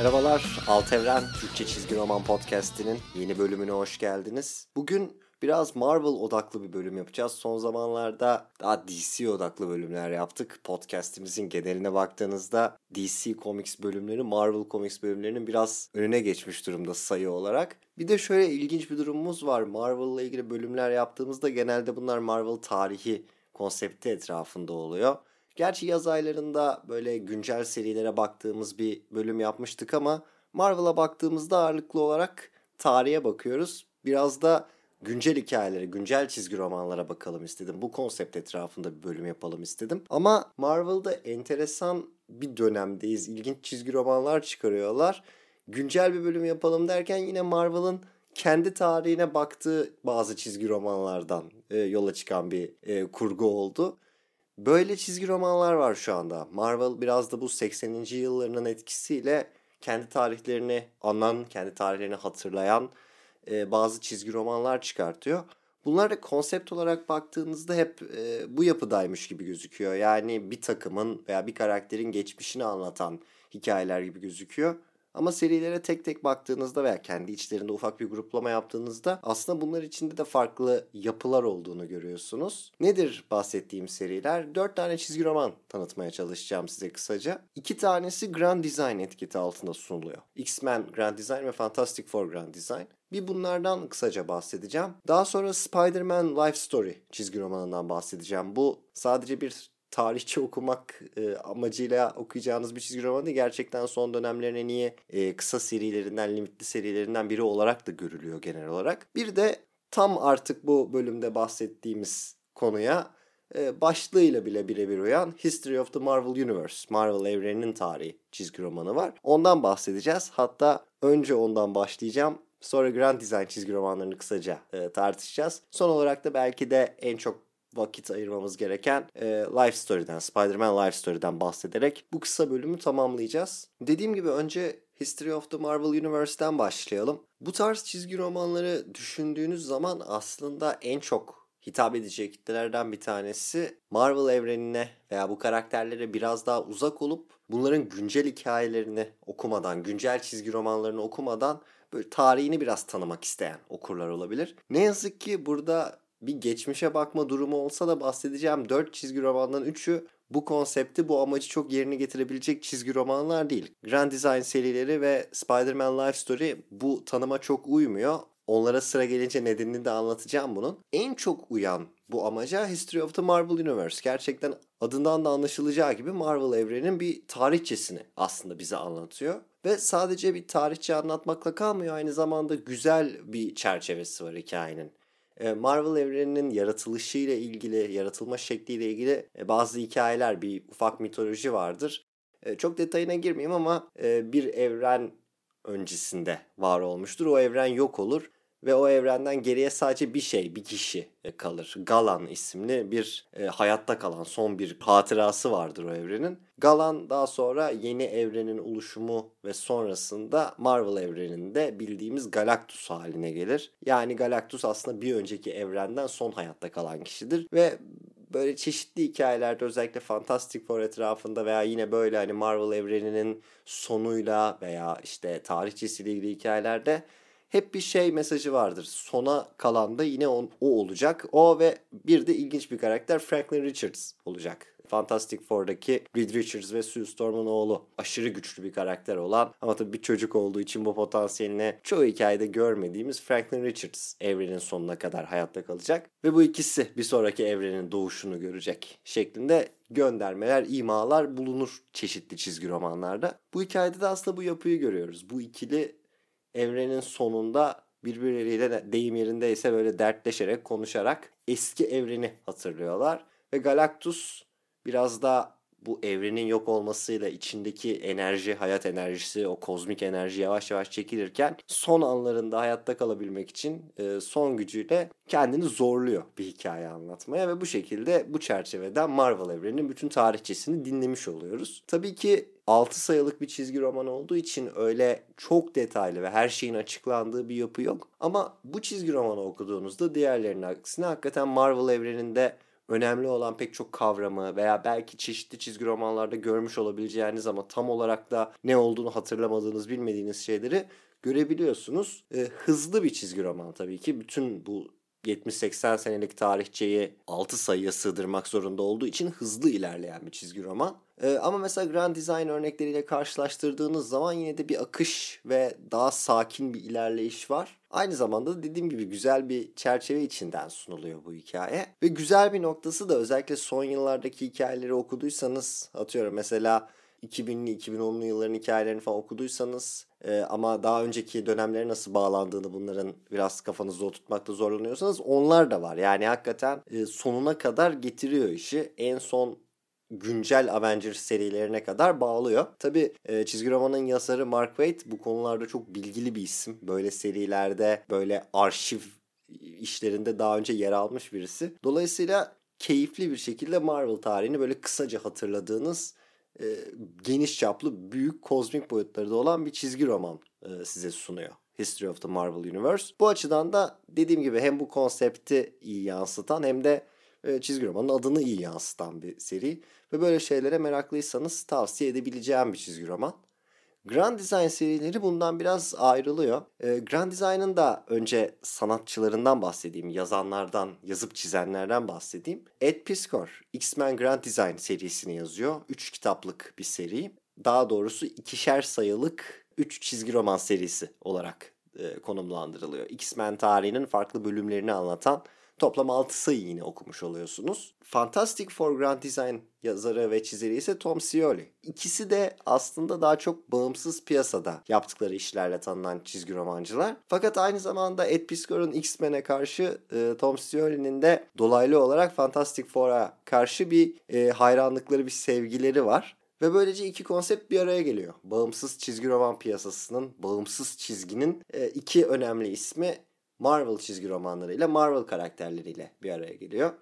Merhabalar, Alt Evren Türkçe Çizgi Roman Podcast'inin yeni bölümüne hoş geldiniz. Bugün biraz Marvel odaklı bir bölüm yapacağız. Son zamanlarda daha DC odaklı bölümler yaptık. Podcast'imizin geneline baktığınızda DC Comics bölümleri Marvel Comics bölümlerinin biraz önüne geçmiş durumda sayı olarak. Bir de şöyle ilginç bir durumumuz var. Marvel ile ilgili bölümler yaptığımızda genelde bunlar Marvel tarihi konsepti etrafında oluyor. Gerçi yaz aylarında böyle güncel serilere baktığımız bir bölüm yapmıştık ama Marvel'a baktığımızda ağırlıklı olarak tarihe bakıyoruz. Biraz da güncel hikayelere, güncel çizgi romanlara bakalım istedim. Bu konsept etrafında bir bölüm yapalım istedim. Ama Marvel'da enteresan bir dönemdeyiz. İlginç çizgi romanlar çıkarıyorlar. Güncel bir bölüm yapalım derken yine Marvel'ın kendi tarihine baktığı bazı çizgi romanlardan e, yola çıkan bir e, kurgu oldu. Böyle çizgi romanlar var şu anda. Marvel biraz da bu 80. yıllarının etkisiyle kendi tarihlerini anan, kendi tarihlerini hatırlayan e, bazı çizgi romanlar çıkartıyor. Bunlar da konsept olarak baktığınızda hep e, bu yapıdaymış gibi gözüküyor. Yani bir takımın veya bir karakterin geçmişini anlatan hikayeler gibi gözüküyor. Ama serilere tek tek baktığınızda veya kendi içlerinde ufak bir gruplama yaptığınızda aslında bunlar içinde de farklı yapılar olduğunu görüyorsunuz. Nedir bahsettiğim seriler? Dört tane çizgi roman tanıtmaya çalışacağım size kısaca. İki tanesi Grand Design etiketi altında sunuluyor. X-Men Grand Design ve Fantastic Four Grand Design. Bir bunlardan kısaca bahsedeceğim. Daha sonra Spider-Man Life Story çizgi romanından bahsedeceğim. Bu sadece bir tarihçi okumak e, amacıyla okuyacağınız bir çizgi roman değil. Gerçekten son dönemlerin en iyi e, kısa serilerinden, limitli serilerinden biri olarak da görülüyor genel olarak. Bir de tam artık bu bölümde bahsettiğimiz konuya e, başlığıyla bile birebir uyan History of the Marvel Universe, Marvel evreninin tarihi çizgi romanı var. Ondan bahsedeceğiz. Hatta önce ondan başlayacağım. Sonra Grand Design çizgi romanlarını kısaca e, tartışacağız. Son olarak da belki de en çok vakit ayırmamız gereken e, Life Story'den, Spider-Man Life Story'den bahsederek bu kısa bölümü tamamlayacağız. Dediğim gibi önce History of the Marvel Universe'den başlayalım. Bu tarz çizgi romanları düşündüğünüz zaman aslında en çok hitap edecek kitlelerden bir tanesi Marvel evrenine veya bu karakterlere biraz daha uzak olup bunların güncel hikayelerini okumadan, güncel çizgi romanlarını okumadan böyle tarihini biraz tanımak isteyen okurlar olabilir. Ne yazık ki burada bir geçmişe bakma durumu olsa da bahsedeceğim 4 çizgi romandan 3'ü bu konsepti, bu amacı çok yerine getirebilecek çizgi romanlar değil. Grand Design serileri ve Spider-Man Life Story bu tanıma çok uymuyor. Onlara sıra gelince nedenini de anlatacağım bunun. En çok uyan bu amaca History of the Marvel Universe. Gerçekten adından da anlaşılacağı gibi Marvel evreninin bir tarihçesini aslında bize anlatıyor. Ve sadece bir tarihçi anlatmakla kalmıyor. Aynı zamanda güzel bir çerçevesi var hikayenin. E, Marvel evreninin yaratılışıyla ilgili, yaratılma şekliyle ilgili e, bazı hikayeler, bir ufak mitoloji vardır. E, çok detayına girmeyeyim ama bir evren öncesinde var olmuştur. O evren yok olur ve o evrenden geriye sadece bir şey, bir kişi e, kalır. Galan isimli bir e, hayatta kalan son bir hatırası vardır o evrenin. Galan daha sonra yeni evrenin oluşumu ve sonrasında Marvel evreninde bildiğimiz Galactus haline gelir. Yani Galactus aslında bir önceki evrenden son hayatta kalan kişidir ve böyle çeşitli hikayelerde özellikle Fantastic Four etrafında veya yine böyle hani Marvel evreninin sonuyla veya işte tarihçesiyle ilgili hikayelerde hep bir şey mesajı vardır. Sona kalan da yine o, o olacak. O ve bir de ilginç bir karakter Franklin Richards olacak. Fantastic Four'daki Reed Richards ve Sue Storm'un oğlu. Aşırı güçlü bir karakter olan ama tabii bir çocuk olduğu için bu potansiyeline çoğu hikayede görmediğimiz Franklin Richards evrenin sonuna kadar hayatta kalacak. Ve bu ikisi bir sonraki evrenin doğuşunu görecek şeklinde göndermeler, imalar bulunur çeşitli çizgi romanlarda. Bu hikayede de aslında bu yapıyı görüyoruz. Bu ikili evrenin sonunda birbirleriyle deyim yerindeyse böyle dertleşerek konuşarak eski evreni hatırlıyorlar. Ve Galactus biraz da bu evrenin yok olmasıyla içindeki enerji, hayat enerjisi, o kozmik enerji yavaş yavaş çekilirken son anlarında hayatta kalabilmek için e, son gücüyle kendini zorluyor bir hikaye anlatmaya ve bu şekilde bu çerçeveden Marvel evreninin bütün tarihçesini dinlemiş oluyoruz. Tabii ki 6 sayılık bir çizgi roman olduğu için öyle çok detaylı ve her şeyin açıklandığı bir yapı yok. Ama bu çizgi romanı okuduğunuzda diğerlerinin aksine hakikaten Marvel evreninde önemli olan pek çok kavramı veya belki çeşitli çizgi romanlarda görmüş olabileceğiniz ama tam olarak da ne olduğunu hatırlamadığınız, bilmediğiniz şeyleri görebiliyorsunuz. E, hızlı bir çizgi roman tabii ki. Bütün bu 70-80 senelik tarihçeyi 6 sayıya sığdırmak zorunda olduğu için hızlı ilerleyen bir çizgi roman. Ee, ama mesela Grand Design örnekleriyle karşılaştırdığınız zaman yine de bir akış ve daha sakin bir ilerleyiş var. Aynı zamanda da dediğim gibi güzel bir çerçeve içinden sunuluyor bu hikaye. Ve güzel bir noktası da özellikle son yıllardaki hikayeleri okuduysanız atıyorum mesela 2000'li 2010'lu yılların hikayelerini falan okuduysanız e, ama daha önceki dönemlere nasıl bağlandığını bunların biraz kafanızda oturtmakta zorlanıyorsanız onlar da var. Yani hakikaten e, sonuna kadar getiriyor işi. En son güncel Avengers serilerine kadar bağlıyor. Tabi e, çizgi romanın yazarı Mark Waid bu konularda çok bilgili bir isim. Böyle serilerde böyle arşiv işlerinde daha önce yer almış birisi. Dolayısıyla keyifli bir şekilde Marvel tarihini böyle kısaca hatırladığınız e, geniş çaplı büyük kozmik boyutları da olan bir çizgi roman e, size sunuyor. History of the Marvel Universe. Bu açıdan da dediğim gibi hem bu konsepti iyi yansıtan hem de e, çizgi romanın adını iyi yansıtan bir seri. Ve böyle şeylere meraklıysanız tavsiye edebileceğim bir çizgi roman. Grand Design serileri bundan biraz ayrılıyor. E, Grand Design'ın da önce sanatçılarından bahsedeyim, yazanlardan, yazıp çizenlerden bahsedeyim. Ed Piskor, X-Men Grand Design serisini yazıyor. Üç kitaplık bir seri. Daha doğrusu ikişer sayılık üç çizgi roman serisi olarak e, konumlandırılıyor. X-Men tarihinin farklı bölümlerini anlatan Toplam 6 sayı yine okumuş oluyorsunuz. Fantastic Four Grand Design yazarı ve çizeri ise Tom Scioli. İkisi de aslında daha çok bağımsız piyasada yaptıkları işlerle tanınan çizgi romancılar. Fakat aynı zamanda Ed Piskor'un X-Men'e karşı e, Tom Scioli'nin de dolaylı olarak Fantastic Four'a karşı bir e, hayranlıkları, bir sevgileri var. Ve böylece iki konsept bir araya geliyor. Bağımsız çizgi roman piyasasının, bağımsız çizginin e, iki önemli ismi Marvel çizgi romanlarıyla Marvel karakterleriyle bir araya geliyor.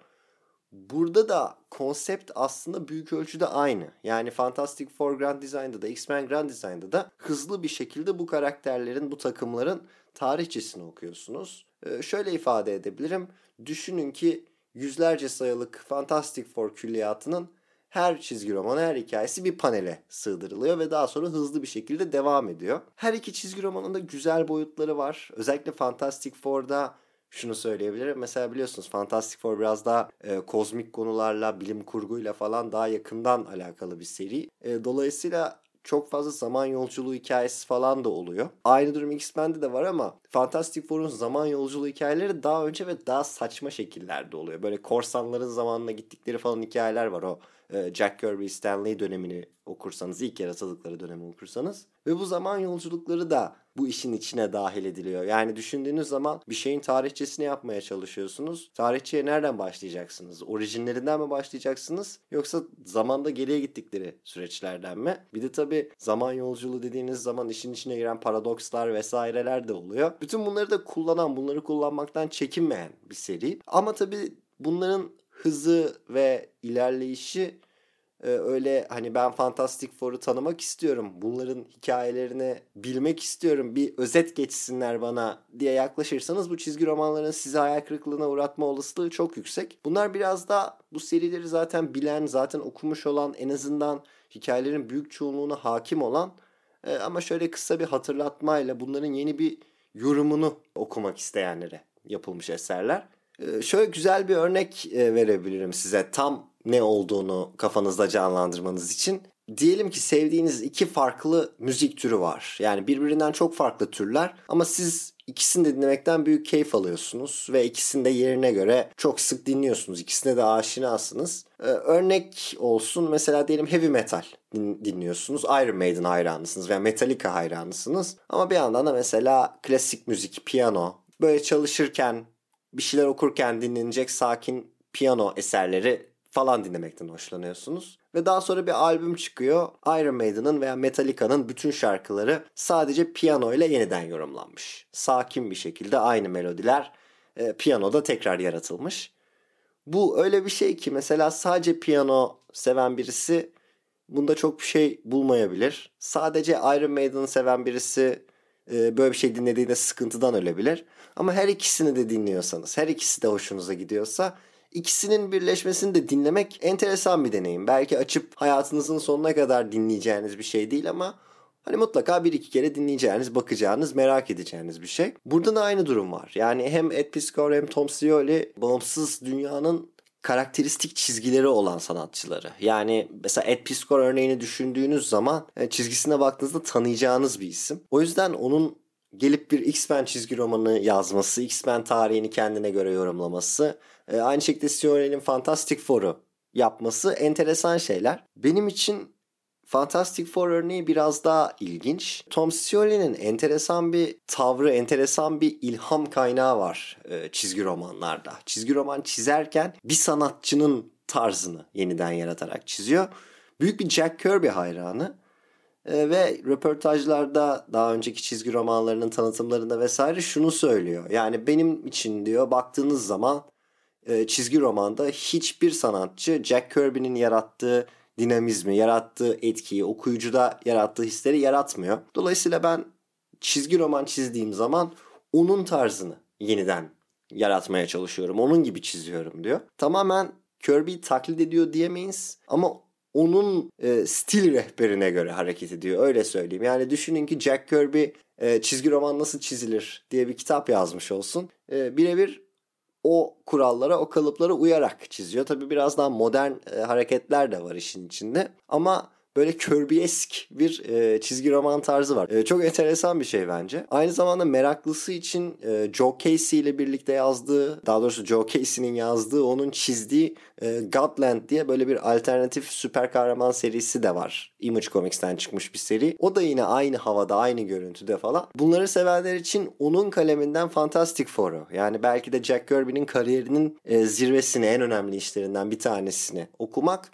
Burada da konsept aslında büyük ölçüde aynı. Yani Fantastic Four Grand Design'da da X-Men Grand Design'da da hızlı bir şekilde bu karakterlerin, bu takımların tarihçesini okuyorsunuz. Ee, şöyle ifade edebilirim. Düşünün ki yüzlerce sayılık Fantastic Four külliyatının her çizgi romanı, her hikayesi bir panele sığdırılıyor ve daha sonra hızlı bir şekilde devam ediyor. Her iki çizgi romanın da güzel boyutları var. Özellikle Fantastic Four'da şunu söyleyebilirim. Mesela biliyorsunuz Fantastic Four biraz daha e, kozmik konularla, bilim kurguyla falan daha yakından alakalı bir seri. E, dolayısıyla çok fazla zaman yolculuğu hikayesi falan da oluyor. Aynı durum X-Men'de de var ama Fantastic Four'un zaman yolculuğu hikayeleri daha önce ve daha saçma şekillerde oluyor. Böyle korsanların zamanına gittikleri falan hikayeler var o Jack Kirby Stanley dönemini okursanız, ilk yaratıldıkları dönemi okursanız ve bu zaman yolculukları da bu işin içine dahil ediliyor. Yani düşündüğünüz zaman bir şeyin tarihçesini yapmaya çalışıyorsunuz. Tarihçiye nereden başlayacaksınız? Orijinlerinden mi başlayacaksınız? Yoksa zamanda geriye gittikleri süreçlerden mi? Bir de tabii zaman yolculuğu dediğiniz zaman işin içine giren paradokslar vesaireler de oluyor. Bütün bunları da kullanan, bunları kullanmaktan çekinmeyen bir seri. Ama tabii bunların hızı ve ilerleyişi e, öyle hani ben Fantastic Four'u tanımak istiyorum. Bunların hikayelerini bilmek istiyorum. Bir özet geçsinler bana diye yaklaşırsanız bu çizgi romanların sizi hayal kırıklığına uğratma olasılığı çok yüksek. Bunlar biraz da bu serileri zaten bilen, zaten okumuş olan, en azından hikayelerin büyük çoğunluğuna hakim olan e, ama şöyle kısa bir hatırlatmayla bunların yeni bir yorumunu okumak isteyenlere yapılmış eserler. Ee, şöyle güzel bir örnek e, verebilirim size tam ne olduğunu kafanızda canlandırmanız için. Diyelim ki sevdiğiniz iki farklı müzik türü var. Yani birbirinden çok farklı türler ama siz ikisini de dinlemekten büyük keyif alıyorsunuz ve ikisini de yerine göre çok sık dinliyorsunuz. İkisine de aşinasınız. Ee, örnek olsun mesela diyelim heavy metal dinliyorsunuz. Iron Maiden hayranısınız veya Metallica hayranısınız. Ama bir yandan da mesela klasik müzik, piyano böyle çalışırken bir şeyler okurken dinlenecek sakin piyano eserleri falan dinlemekten hoşlanıyorsunuz. Ve daha sonra bir albüm çıkıyor. Iron Maiden'ın veya Metallica'nın bütün şarkıları sadece piyano ile yeniden yorumlanmış. Sakin bir şekilde aynı melodiler e, piyanoda tekrar yaratılmış. Bu öyle bir şey ki mesela sadece piyano seven birisi bunda çok bir şey bulmayabilir. Sadece Iron Maiden'ı seven birisi e, böyle bir şey dinlediğinde sıkıntıdan ölebilir. Ama her ikisini de dinliyorsanız, her ikisi de hoşunuza gidiyorsa İkisinin birleşmesini de dinlemek enteresan bir deneyim. Belki açıp hayatınızın sonuna kadar dinleyeceğiniz bir şey değil ama Hani mutlaka bir iki kere dinleyeceğiniz, bakacağınız, merak edeceğiniz bir şey. Burada da aynı durum var. Yani hem Ed Piscor hem Tom Scioli bağımsız dünyanın karakteristik çizgileri olan sanatçıları. Yani mesela Ed Piscor örneğini düşündüğünüz zaman e, çizgisine baktığınızda tanıyacağınız bir isim. O yüzden onun gelip bir X-Men çizgi romanı yazması, X-Men tarihini kendine göre yorumlaması, e, aynı şekilde Scioli'nin Fantastic Four'u yapması enteresan şeyler. Benim için Fantastic Four örneği biraz daha ilginç. Tom Scioli'nin enteresan bir tavrı, enteresan bir ilham kaynağı var e, çizgi romanlarda. Çizgi roman çizerken bir sanatçının tarzını yeniden yaratarak çiziyor. Büyük bir Jack Kirby hayranı. E, ve röportajlarda daha önceki çizgi romanlarının tanıtımlarında vesaire şunu söylüyor. Yani benim için diyor baktığınız zaman e, çizgi romanda hiçbir sanatçı Jack Kirby'nin yarattığı dinamizmi, yarattığı etkiyi, okuyucuda yarattığı hisleri yaratmıyor. Dolayısıyla ben çizgi roman çizdiğim zaman onun tarzını yeniden yaratmaya çalışıyorum. Onun gibi çiziyorum diyor. Tamamen Kirby taklit ediyor diyemeyiz ama onun e, stil rehberine göre hareket ediyor. Öyle söyleyeyim. Yani düşünün ki Jack Kirby e, çizgi roman nasıl çizilir diye bir kitap yazmış olsun. E, birebir o kurallara, o kalıplara uyarak çiziyor. Tabi biraz daha modern e, hareketler de var işin içinde. Ama böyle Kirby'esk bir e, çizgi roman tarzı var. E, çok enteresan bir şey bence. Aynı zamanda meraklısı için e, Joe Casey ile birlikte yazdığı, daha doğrusu Joe Casey'nin yazdığı, onun çizdiği e, Godland diye böyle bir alternatif süper kahraman serisi de var. Image Comics'ten çıkmış bir seri. O da yine aynı havada, aynı görüntüde falan. Bunları sevenler için onun kaleminden Fantastic Four'u yani belki de Jack Kirby'nin kariyerinin e, zirvesini, en önemli işlerinden bir tanesini okumak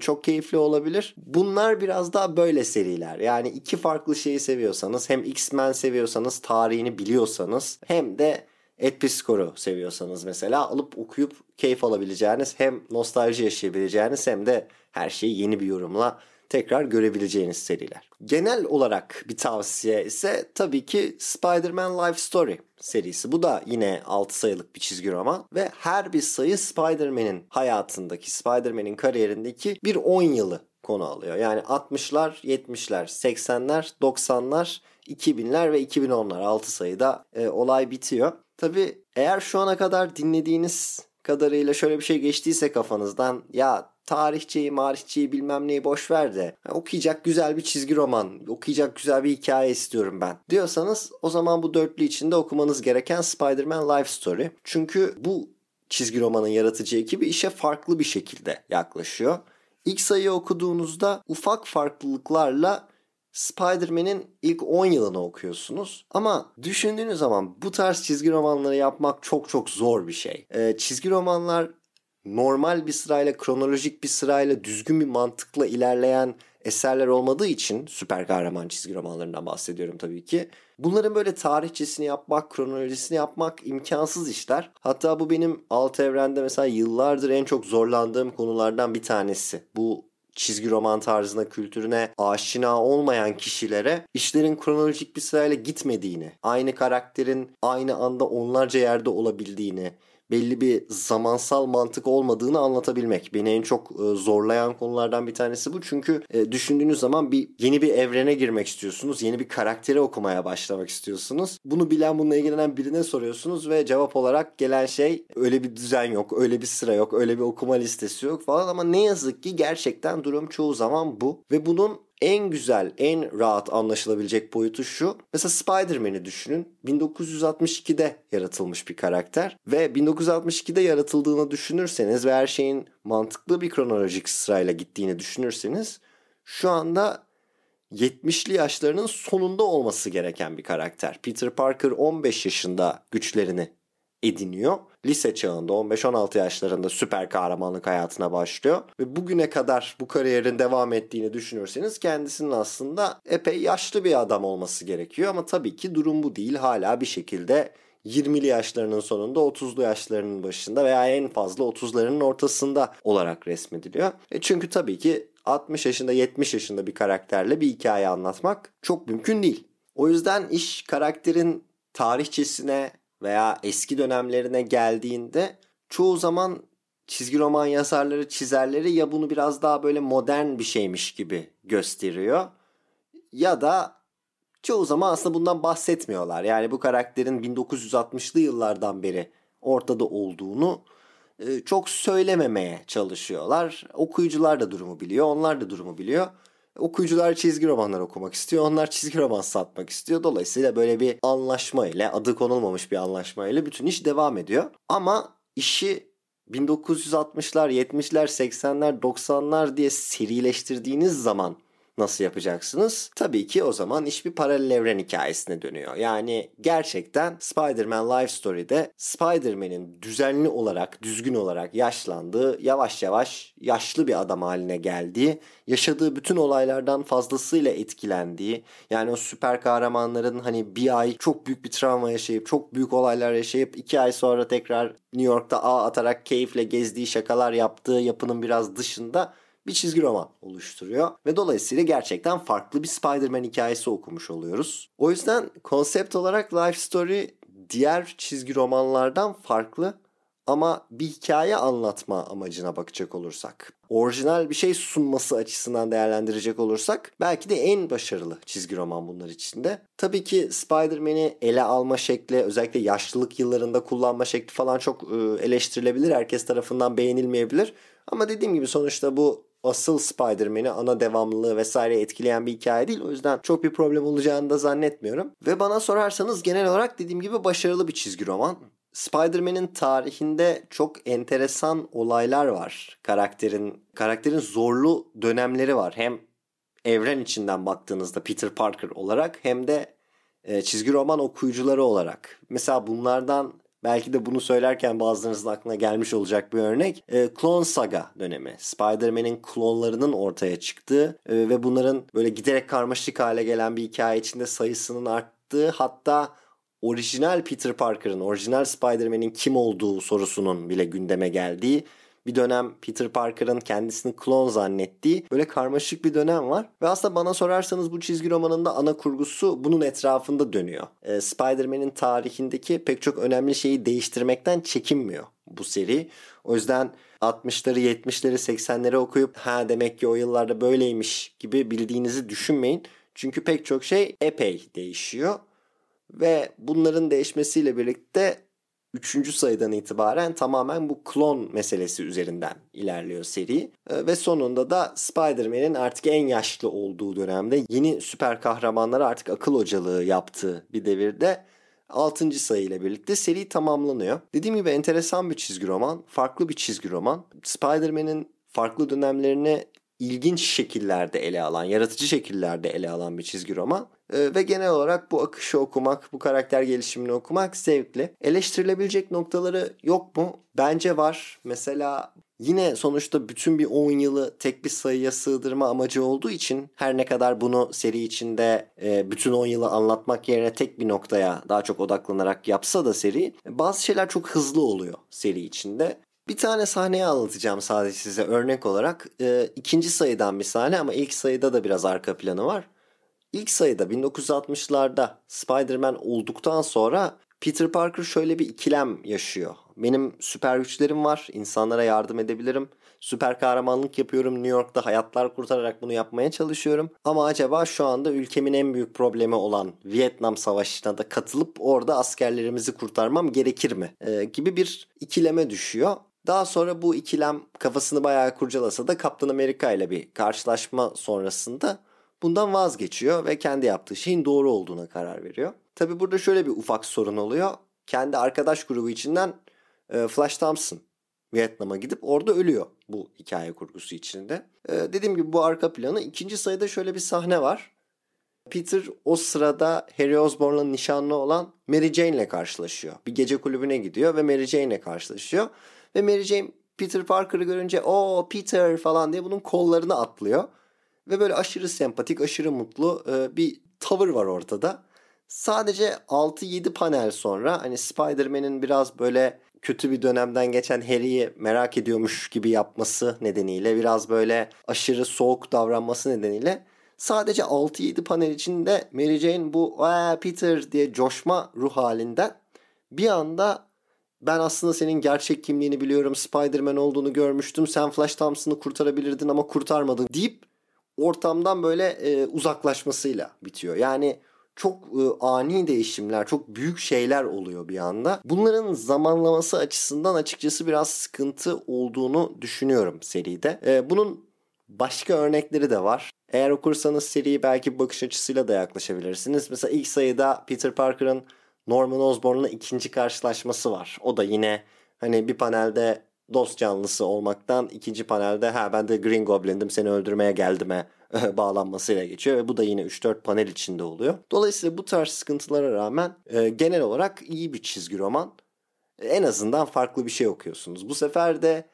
çok keyifli olabilir. Bunlar biraz daha böyle seriler. Yani iki farklı şeyi seviyorsanız hem X-Men seviyorsanız tarihini biliyorsanız hem de Ed Piscor'u seviyorsanız mesela alıp okuyup keyif alabileceğiniz hem nostalji yaşayabileceğiniz hem de her şeyi yeni bir yorumla tekrar görebileceğiniz seriler. Genel olarak bir tavsiye ise tabii ki Spider-Man Life Story serisi. Bu da yine 6 sayılık bir çizgi roman ve her bir sayı Spider-Man'in hayatındaki, Spider-Man'in kariyerindeki bir 10 yılı konu alıyor. Yani 60'lar, 70'ler, 80'ler, 90'lar, 2000'ler ve 2010'lar 6 sayıda e, olay bitiyor. Tabii eğer şu ana kadar dinlediğiniz kadarıyla şöyle bir şey geçtiyse kafanızdan ya tarihçeyi, marihçeyi bilmem neyi boş ver de okuyacak güzel bir çizgi roman, okuyacak güzel bir hikaye istiyorum ben diyorsanız o zaman bu dörtlü içinde okumanız gereken Spider-Man Life Story. Çünkü bu çizgi romanın yaratıcı ekibi işe farklı bir şekilde yaklaşıyor. İlk sayıyı okuduğunuzda ufak farklılıklarla Spider-Man'in ilk 10 yılını okuyorsunuz. Ama düşündüğünüz zaman bu tarz çizgi romanları yapmak çok çok zor bir şey. Ee, çizgi romanlar normal bir sırayla, kronolojik bir sırayla, düzgün bir mantıkla ilerleyen eserler olmadığı için süper kahraman çizgi romanlarından bahsediyorum tabii ki. Bunların böyle tarihçesini yapmak, kronolojisini yapmak imkansız işler. Hatta bu benim alt evrende mesela yıllardır en çok zorlandığım konulardan bir tanesi. Bu çizgi roman tarzına, kültürüne aşina olmayan kişilere işlerin kronolojik bir sırayla gitmediğini, aynı karakterin aynı anda onlarca yerde olabildiğini, belli bir zamansal mantık olmadığını anlatabilmek. Beni en çok e, zorlayan konulardan bir tanesi bu. Çünkü e, düşündüğünüz zaman bir yeni bir evrene girmek istiyorsunuz. Yeni bir karakteri okumaya başlamak istiyorsunuz. Bunu bilen, bununla ilgilenen birine soruyorsunuz ve cevap olarak gelen şey öyle bir düzen yok, öyle bir sıra yok, öyle bir okuma listesi yok falan ama ne yazık ki gerçekten durum çoğu zaman bu ve bunun en güzel, en rahat anlaşılabilecek boyutu şu. Mesela Spider-Man'i düşünün. 1962'de yaratılmış bir karakter ve 1962'de yaratıldığını düşünürseniz ve her şeyin mantıklı bir kronolojik sırayla gittiğini düşünürseniz şu anda 70'li yaşlarının sonunda olması gereken bir karakter. Peter Parker 15 yaşında güçlerini ediniyor. Lise çağında 15-16 yaşlarında süper kahramanlık hayatına başlıyor. Ve bugüne kadar bu kariyerin devam ettiğini düşünürseniz kendisinin aslında epey yaşlı bir adam olması gerekiyor. Ama tabii ki durum bu değil. Hala bir şekilde 20'li yaşlarının sonunda 30'lu yaşlarının başında veya en fazla 30'larının ortasında olarak resmediliyor. E çünkü tabii ki 60 yaşında 70 yaşında bir karakterle bir hikaye anlatmak çok mümkün değil. O yüzden iş karakterin tarihçesine veya eski dönemlerine geldiğinde çoğu zaman çizgi roman yazarları, çizerleri ya bunu biraz daha böyle modern bir şeymiş gibi gösteriyor ya da çoğu zaman aslında bundan bahsetmiyorlar. Yani bu karakterin 1960'lı yıllardan beri ortada olduğunu e, çok söylememeye çalışıyorlar. Okuyucular da durumu biliyor, onlar da durumu biliyor. Okuyucular çizgi romanlar okumak istiyor. Onlar çizgi roman satmak istiyor. Dolayısıyla böyle bir anlaşma ile adı konulmamış bir anlaşma ile bütün iş devam ediyor. Ama işi 1960'lar, 70'ler, 80'ler, 90'lar diye serileştirdiğiniz zaman nasıl yapacaksınız? Tabii ki o zaman iş bir paralel evren hikayesine dönüyor. Yani gerçekten Spider-Man Life Story'de Spider-Man'in düzenli olarak, düzgün olarak yaşlandığı, yavaş yavaş yaşlı bir adam haline geldiği, yaşadığı bütün olaylardan fazlasıyla etkilendiği, yani o süper kahramanların hani bir ay çok büyük bir travma yaşayıp, çok büyük olaylar yaşayıp iki ay sonra tekrar New York'ta ağ atarak keyifle gezdiği şakalar yaptığı yapının biraz dışında bir çizgi roman oluşturuyor. Ve dolayısıyla gerçekten farklı bir Spider-Man hikayesi okumuş oluyoruz. O yüzden konsept olarak Life Story diğer çizgi romanlardan farklı ama bir hikaye anlatma amacına bakacak olursak, orijinal bir şey sunması açısından değerlendirecek olursak belki de en başarılı çizgi roman bunlar içinde. Tabii ki Spider-Man'i ele alma şekli, özellikle yaşlılık yıllarında kullanma şekli falan çok eleştirilebilir. Herkes tarafından beğenilmeyebilir. Ama dediğim gibi sonuçta bu asıl Spider-Man'i ana devamlılığı vesaire etkileyen bir hikaye değil. O yüzden çok bir problem olacağını da zannetmiyorum. Ve bana sorarsanız genel olarak dediğim gibi başarılı bir çizgi roman. Spider-Man'in tarihinde çok enteresan olaylar var. Karakterin karakterin zorlu dönemleri var. Hem evren içinden baktığınızda Peter Parker olarak hem de e, çizgi roman okuyucuları olarak. Mesela bunlardan Belki de bunu söylerken bazılarınızın aklına gelmiş olacak bir örnek. E, Clone Saga dönemi. Spider-Man'in klonlarının ortaya çıktığı e, ve bunların böyle giderek karmaşık hale gelen bir hikaye içinde sayısının arttığı hatta orijinal Peter Parker'ın, orijinal Spider-Man'in kim olduğu sorusunun bile gündeme geldiği bir dönem Peter Parker'ın kendisini klon zannettiği böyle karmaşık bir dönem var. Ve aslında bana sorarsanız bu çizgi romanında ana kurgusu bunun etrafında dönüyor. Ee, Spider-Man'in tarihindeki pek çok önemli şeyi değiştirmekten çekinmiyor bu seri. O yüzden 60'ları, 70'leri, 80'leri okuyup ha demek ki o yıllarda böyleymiş gibi bildiğinizi düşünmeyin. Çünkü pek çok şey epey değişiyor. Ve bunların değişmesiyle birlikte Üçüncü sayıdan itibaren tamamen bu klon meselesi üzerinden ilerliyor seri. Ee, ve sonunda da Spider-Man'in artık en yaşlı olduğu dönemde yeni süper kahramanlara artık akıl hocalığı yaptığı bir devirde 6. sayı ile birlikte seri tamamlanıyor. Dediğim gibi enteresan bir çizgi roman, farklı bir çizgi roman. Spider-Man'in farklı dönemlerini ilginç şekillerde ele alan, yaratıcı şekillerde ele alan bir çizgi roman. Ee, ve genel olarak bu akışı okumak, bu karakter gelişimini okumak zevkli. Eleştirilebilecek noktaları yok mu? Bence var. Mesela Yine sonuçta bütün bir 10 yılı tek bir sayıya sığdırma amacı olduğu için her ne kadar bunu seri içinde e, bütün 10 yılı anlatmak yerine tek bir noktaya daha çok odaklanarak yapsa da seri bazı şeyler çok hızlı oluyor seri içinde. Bir tane sahneyi anlatacağım sadece size örnek olarak. E, ikinci sayıdan bir sahne ama ilk sayıda da biraz arka planı var. İlk sayıda 1960'larda Spider-Man olduktan sonra Peter Parker şöyle bir ikilem yaşıyor. Benim süper güçlerim var, insanlara yardım edebilirim. Süper kahramanlık yapıyorum New York'ta hayatlar kurtararak bunu yapmaya çalışıyorum. Ama acaba şu anda ülkemin en büyük problemi olan Vietnam Savaşı'na da katılıp orada askerlerimizi kurtarmam gerekir mi? Ee, gibi bir ikileme düşüyor. Daha sonra bu ikilem kafasını bayağı kurcalasa da Kaptan Amerika ile bir karşılaşma sonrasında bundan vazgeçiyor ve kendi yaptığı şeyin doğru olduğuna karar veriyor. Tabi burada şöyle bir ufak sorun oluyor. Kendi arkadaş grubu içinden e, Flash Thompson Vietnam'a gidip orada ölüyor bu hikaye kurgusu içinde. E, dediğim gibi bu arka planı. ikinci sayıda şöyle bir sahne var. Peter o sırada Harry Osborn'la nişanlı olan Mary Jane ile karşılaşıyor. Bir gece kulübüne gidiyor ve Mary Jane ile karşılaşıyor. Ve Mary Jane Peter Parker'ı görünce o Peter falan diye bunun kollarını atlıyor. Ve böyle aşırı sempatik, aşırı mutlu e, bir tavır var ortada. Sadece 6-7 panel sonra hani Spider-Man'in biraz böyle kötü bir dönemden geçen Harry'i merak ediyormuş gibi yapması nedeniyle biraz böyle aşırı soğuk davranması nedeniyle sadece 6-7 panel içinde Mary Jane bu Peter diye coşma ruh halinden bir anda ben aslında senin gerçek kimliğini biliyorum. Spider-Man olduğunu görmüştüm. Sen Flash Thompson'ı kurtarabilirdin ama kurtarmadın deyip ortamdan böyle e, uzaklaşmasıyla bitiyor. Yani çok e, ani değişimler, çok büyük şeyler oluyor bir anda. Bunların zamanlaması açısından açıkçası biraz sıkıntı olduğunu düşünüyorum seride. E, bunun başka örnekleri de var. Eğer okursanız seriyi belki bakış açısıyla da yaklaşabilirsiniz. Mesela ilk sayıda Peter Parker'ın Norman Osborn'la ikinci karşılaşması var. O da yine hani bir panelde dost canlısı olmaktan ikinci panelde ha ben de Green Goblin'dim seni öldürmeye geldime bağlanmasıyla geçiyor ve bu da yine 3-4 panel içinde oluyor. Dolayısıyla bu tarz sıkıntılara rağmen e, genel olarak iyi bir çizgi roman. En azından farklı bir şey okuyorsunuz. Bu sefer de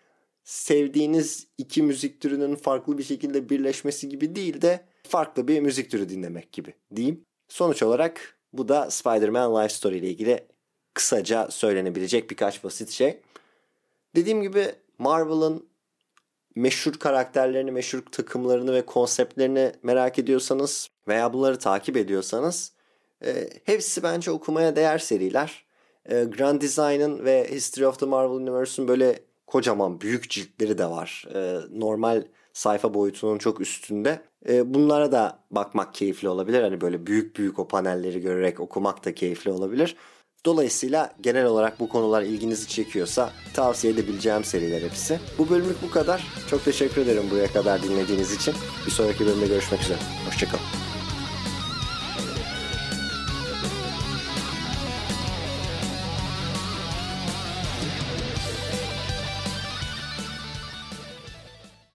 sevdiğiniz iki müzik türünün farklı bir şekilde birleşmesi gibi değil de farklı bir müzik türü dinlemek gibi diyeyim. Sonuç olarak bu da Spider-Man Life Story ile ilgili kısaca söylenebilecek birkaç basit şey. Dediğim gibi Marvel'ın meşhur karakterlerini, meşhur takımlarını ve konseptlerini merak ediyorsanız veya bunları takip ediyorsanız e, hepsi bence okumaya değer seriler. E, Grand Design'ın ve History of the Marvel Universe'un böyle kocaman büyük ciltleri de var. E, normal sayfa boyutunun çok üstünde. E, bunlara da bakmak keyifli olabilir. Hani böyle büyük büyük o panelleri görerek okumak da keyifli olabilir. Dolayısıyla genel olarak bu konular ilginizi çekiyorsa tavsiye edebileceğim seriler hepsi. Bu bölümlük bu kadar. Çok teşekkür ederim buraya kadar dinlediğiniz için. Bir sonraki bölümde görüşmek üzere.